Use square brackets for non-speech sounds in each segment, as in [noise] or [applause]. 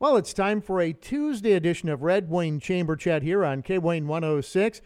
Well, it's time for a Tuesday edition of Red Wing Chamber Chat here on K Wing 106.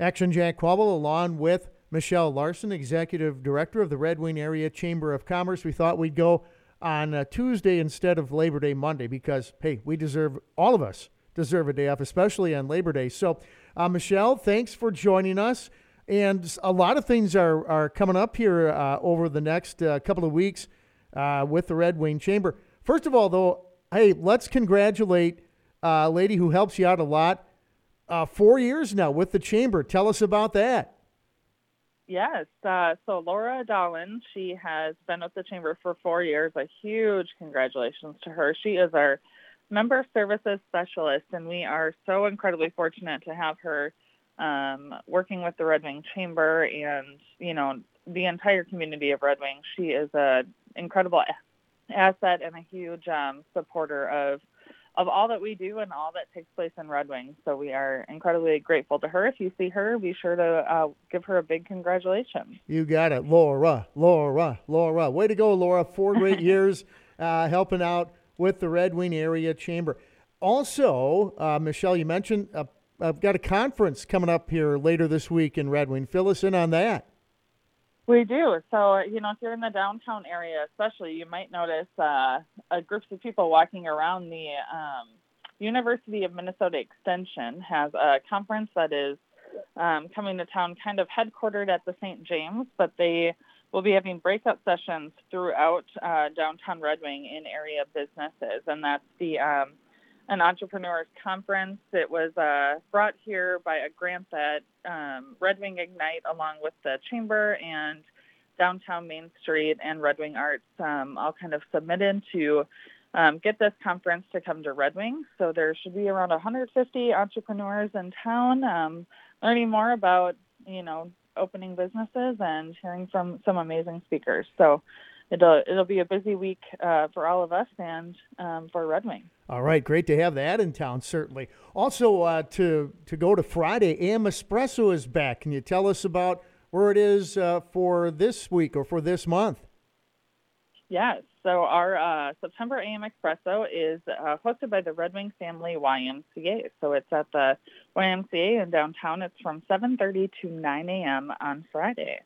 Action Jack Quabble along with Michelle Larson, Executive Director of the Red Wing Area Chamber of Commerce. We thought we'd go on a Tuesday instead of Labor Day Monday because, hey, we deserve, all of us deserve a day off, especially on Labor Day. So, uh, Michelle, thanks for joining us. And a lot of things are, are coming up here uh, over the next uh, couple of weeks uh, with the Red Wing Chamber. First of all, though, hey, let's congratulate a lady who helps you out a lot. Uh, four years now with the chamber. Tell us about that. Yes. Uh, so Laura Dallin, she has been with the chamber for four years. A huge congratulations to her. She is our member services specialist, and we are so incredibly fortunate to have her um, working with the Red Wing Chamber and you know the entire community of Red Wing. She is an incredible asset and a huge um, supporter of of all that we do and all that takes place in Red Wing. So we are incredibly grateful to her. If you see her, be sure to uh, give her a big congratulations. You got it, Laura, Laura, Laura. Way to go, Laura! Four great [laughs] years uh, helping out with the Red Wing Area Chamber. Also, uh, Michelle, you mentioned uh, I've got a conference coming up here later this week in Red Wing. Fill us in on that. We do. So, you know, if you're in the downtown area, especially, you might notice uh, groups of people walking around the um, University of Minnesota Extension has a conference that is um, coming to town, kind of headquartered at the St. James, but they will be having breakout sessions throughout uh, downtown Red Wing in area businesses, and that's the um, an entrepreneurs conference. It was uh, brought here by a grant that um, Red Wing Ignite, along with the Chamber and Downtown Main Street and Red Wing Arts, um, all kind of submitted to um, get this conference to come to Red Wing. So there should be around 150 entrepreneurs in town um, learning more about, you know, opening businesses and hearing from some amazing speakers. So it'll it'll be a busy week uh, for all of us and um, for Red Wing. All right, great to have that in town. Certainly. Also, uh, to to go to Friday, AM Espresso is back. Can you tell us about where it is uh, for this week or for this month? Yes. So our uh, September AM Espresso is uh, hosted by the Red Wing Family YMCA. So it's at the YMCA in downtown. It's from 7:30 to 9 a.m. on Friday.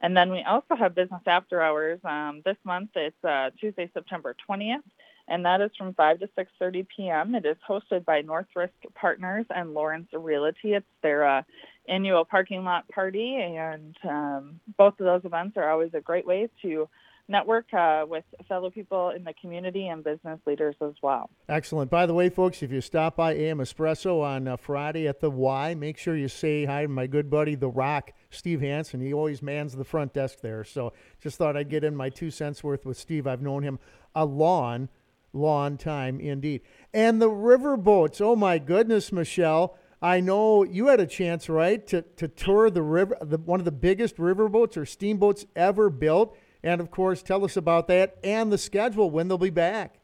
And then we also have business after hours. Um, this month it's uh, Tuesday, September 20th, and that is from 5 to 6:30 p.m. It is hosted by North Risk Partners and Lawrence Realty. It's their uh, annual parking lot party, and um, both of those events are always a great way to network uh, with fellow people in the community and business leaders as well. Excellent. By the way, folks, if you stop by AM Espresso on uh, Friday at the Y, make sure you say hi to my good buddy, The Rock, Steve Hansen. He always mans the front desk there. So just thought I'd get in my two cents worth with Steve. I've known him a long, long time indeed. And the river boats. Oh, my goodness, Michelle. I know you had a chance, right, to, to tour the river, the, one of the biggest riverboats or steamboats ever built and of course, tell us about that and the schedule when they'll be back.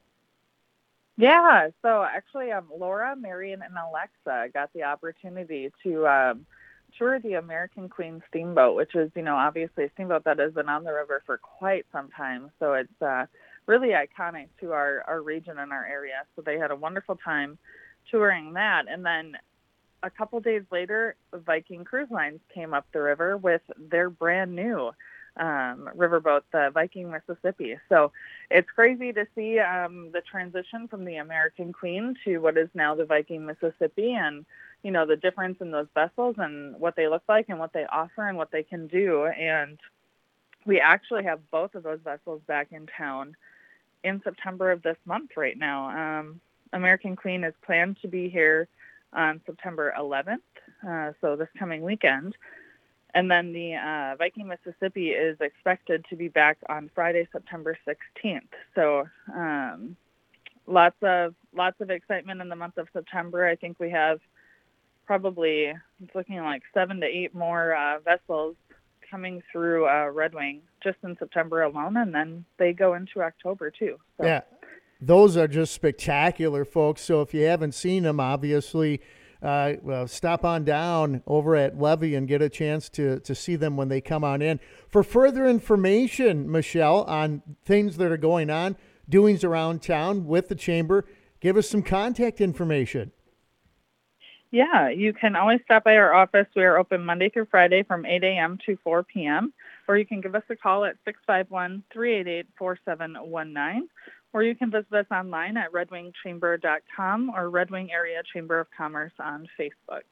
Yeah, so actually, um, Laura, Marion, and Alexa got the opportunity to um, tour the American Queen steamboat, which is, you know, obviously a steamboat that has been on the river for quite some time. So it's uh, really iconic to our, our region and our area. So they had a wonderful time touring that. And then a couple days later, Viking Cruise Lines came up the river with their brand new um, riverboat, the Viking Mississippi. So it's crazy to see um, the transition from the American Queen to what is now the Viking Mississippi, and you know the difference in those vessels and what they look like and what they offer and what they can do. And we actually have both of those vessels back in town in September of this month right now. Um, American Queen is planned to be here on September 11th, uh, so this coming weekend. And then the uh, Viking Mississippi is expected to be back on Friday, September 16th. So um, lots of lots of excitement in the month of September. I think we have probably it's looking like seven to eight more uh, vessels coming through uh, Red Wing just in September alone, and then they go into October too. So. Yeah, those are just spectacular, folks. So if you haven't seen them, obviously uh, stop on down over at Levee and get a chance to, to see them when they come on in. For further information, Michelle, on things that are going on, doings around town with the Chamber, give us some contact information. Yeah, you can always stop by our office. We are open Monday through Friday from 8 a.m. to 4 p.m. Or you can give us a call at 651 388 4719. Or you can visit us online at redwingchamber.com or Red Wing Area Chamber of Commerce on Facebook.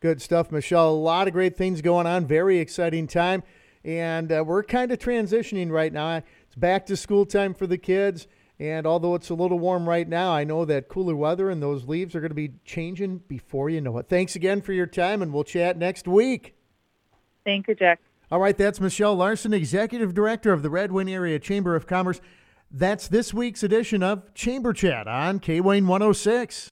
Good stuff, Michelle. A lot of great things going on. Very exciting time. And uh, we're kind of transitioning right now. It's back to school time for the kids. And although it's a little warm right now, I know that cooler weather and those leaves are going to be changing before you know it. Thanks again for your time, and we'll chat next week. Thank you, Jack. All right, that's Michelle Larson, Executive Director of the Red Wing Area Chamber of Commerce. That's this week's edition of Chamber Chat on KWing 106.